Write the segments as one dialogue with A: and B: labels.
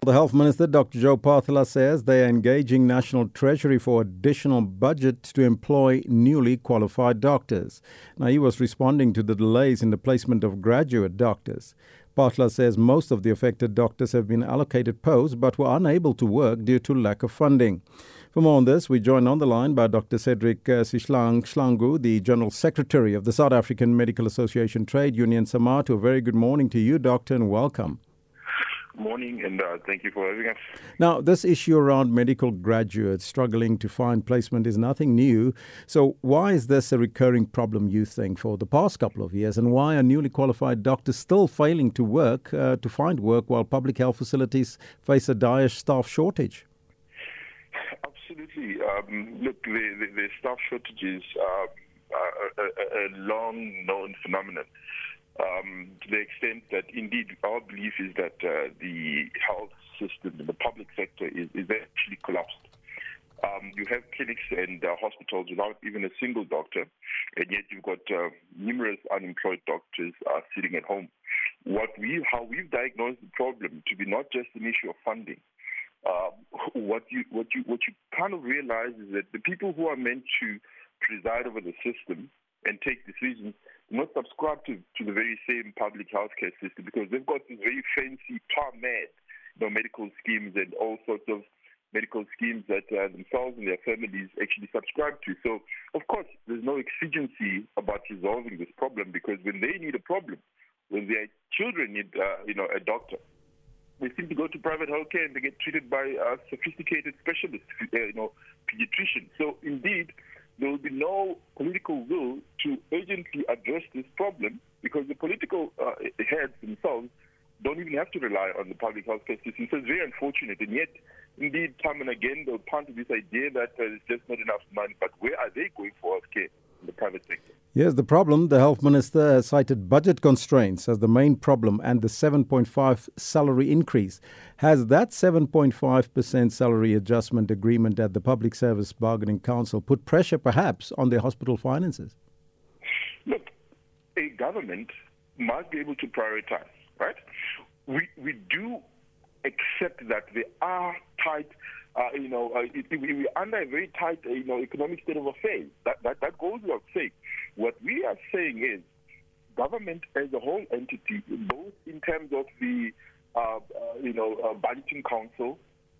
A: The Health Minister, Dr. Joe Phaahla, says they are engaging National Treasury for additional budget to employ newly qualified doctors. Now, he was responding to the delays in the placement of graduate doctors. Phaahla says most of the affected doctors have been allocated posts but were unable to work due to lack of funding. For more on this, we join on the line by Dr. Cedric uh, Sihlang Shlangu, the General Secretary of the South African Medical Association Trade Union, SAMATU. A very good morning to you, Doctor, and welcome
B: morning, and uh, thank you for having us.
A: Now, this issue around medical graduates struggling to find placement is nothing new. So, why is this a recurring problem, you think, for the past couple of years? And why are newly qualified doctors still failing to work, uh, to find work, while public health facilities face a dire staff shortage?
B: Absolutely. Um, look, the, the, the, staff shortages are a, a, a long known phenomenon um, to the extent that indeed our belief is that uh, the health system in the public sector is, is actually collapsed. Um, you have clinics and uh, hospitals without even a single doctor, and yet you've got uh, numerous unemployed doctors uh, sitting at home. What we, how we've diagnosed the problem to be not just an issue of funding. Uh, what you, what you, what you kind of realize is that the people who are meant to preside over the system and take decisions not subscribe to, to the very same public healthcare system because they've got these very fancy, tar mad you know, medical schemes and all sorts of medical schemes that uh, themselves and their families actually subscribe to. So, of course, there's no exigency about resolving this problem because when they need a problem, when their children need, uh, you know, a doctor, they seem to go to private healthcare and they get treated by uh, sophisticated specialists, you know, pediatricians. So, indeed, there will be no political will to urgently address this problem because the political uh, heads themselves don't even have to rely on the public health care system. So it's very unfortunate. And yet, indeed, time and again, they'll to this idea that uh, there's just not enough money. But where are they going for health care the private sector?
A: Yes, the problem. The health minister has cited budget constraints as the main problem and the 7.5 salary increase. Has that 7.5% salary adjustment agreement at the Public Service Bargaining Council put pressure perhaps on the hospital finances?
B: Look, a government must be able to prioritize, right? We, we do accept that there are tight uh, you know, uh, it, it, we're under a very tight, uh, you know, economic state of affairs. That, that, that goes without saying. What we are saying is government as a whole entity, both in terms of the, uh, uh, you know, uh, budgeting council,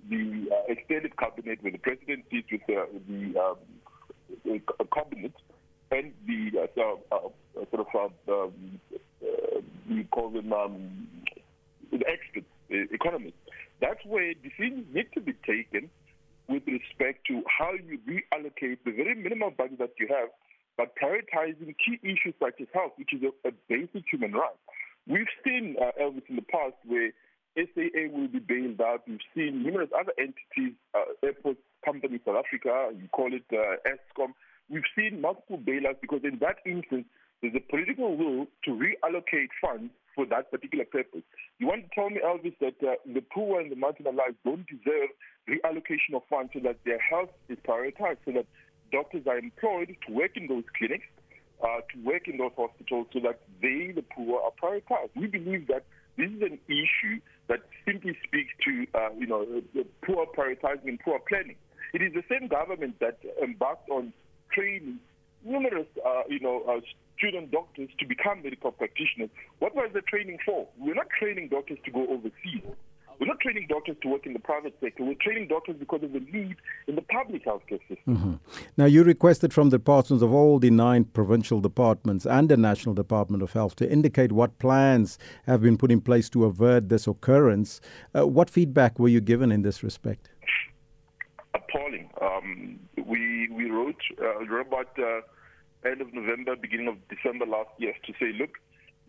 B: the extended cabinet, where the president sits with the um, cabinet, and the sort of, um, we call them um, the experts, economists that's where decisions need to be taken with respect to how you reallocate the very minimum budget that you have, but prioritizing key issues such as health, which is a, a basic human right. We've seen, uh, Elvis, in the past where SAA will be bailed out. We've seen numerous other entities, uh, airport companies, South Africa, you call it uh, Eskom. We've seen multiple bailouts because in that instance, there's a political will to reallocate funds for that particular purpose. You want to tell me, Elvis, that uh, the poor and the marginalized don't deserve reallocation of funds so that their health is prioritized, so that doctors are employed to work in those clinics, uh, to work in those hospitals, so that they, the poor, are prioritized. We believe that this is an issue that simply speaks to, uh, you know, poor prioritizing and poor planning. It is the same government that embarked on training numerous, uh, you know, uh, student doctors to become medical practitioners. What was the training for? We're not training doctors to go overseas. We're not training doctors to work in the private sector. We're training doctors because of the need in the public healthcare system.
A: Mm-hmm. Now, you requested from the departments of all the nine provincial departments and the National Department of Health to indicate what plans have been put in place to avert this occurrence. Uh, what feedback were you given in this respect?
B: Appalling. Um, we we wrote uh, about. Uh, end of November, beginning of December last year to say, look,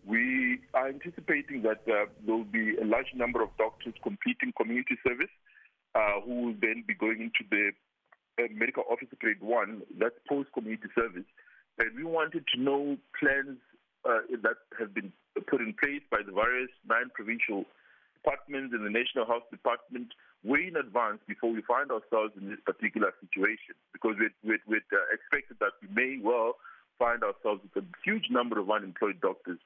B: we are anticipating that uh, there will be a large number of doctors completing community service uh, who will then be going into the uh, medical officer grade one, that's post community service. And we wanted to know plans uh, that have been put in place by the various nine provincial departments and the National Health Department way in advance before we find ourselves in this particular situation because we we uh, expected that we may well find ourselves with a huge number of unemployed doctors.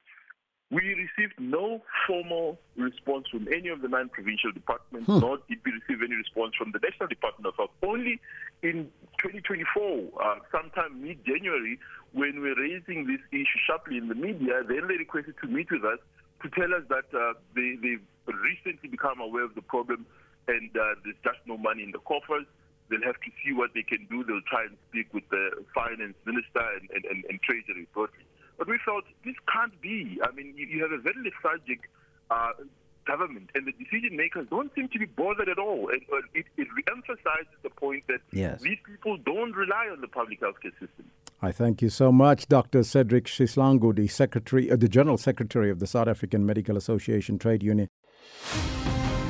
B: We received no formal response from any of the nine provincial departments, hmm. nor did we receive any response from the National Department of Health. Only in 2024, uh, sometime mid January, when we're raising this issue sharply in the media, then they requested to meet with us to tell us that uh, they, they've recently become aware of the problem and uh, there's just no money in the coffers. They'll have to see what they can do. They'll try and speak with the finance minister and, and, and, and treasury broadly. But we felt this can't be. I mean, you, you have a very lethargic uh, government, and the decision makers don't seem to be bothered at all. And uh, it, it emphasizes the point that
A: yes.
B: these people don't rely on the public healthcare system.
A: I thank you so much, Dr. Cedric Sihlangu, the Secretary, uh, the General Secretary of the South African Medical Association Trade Union.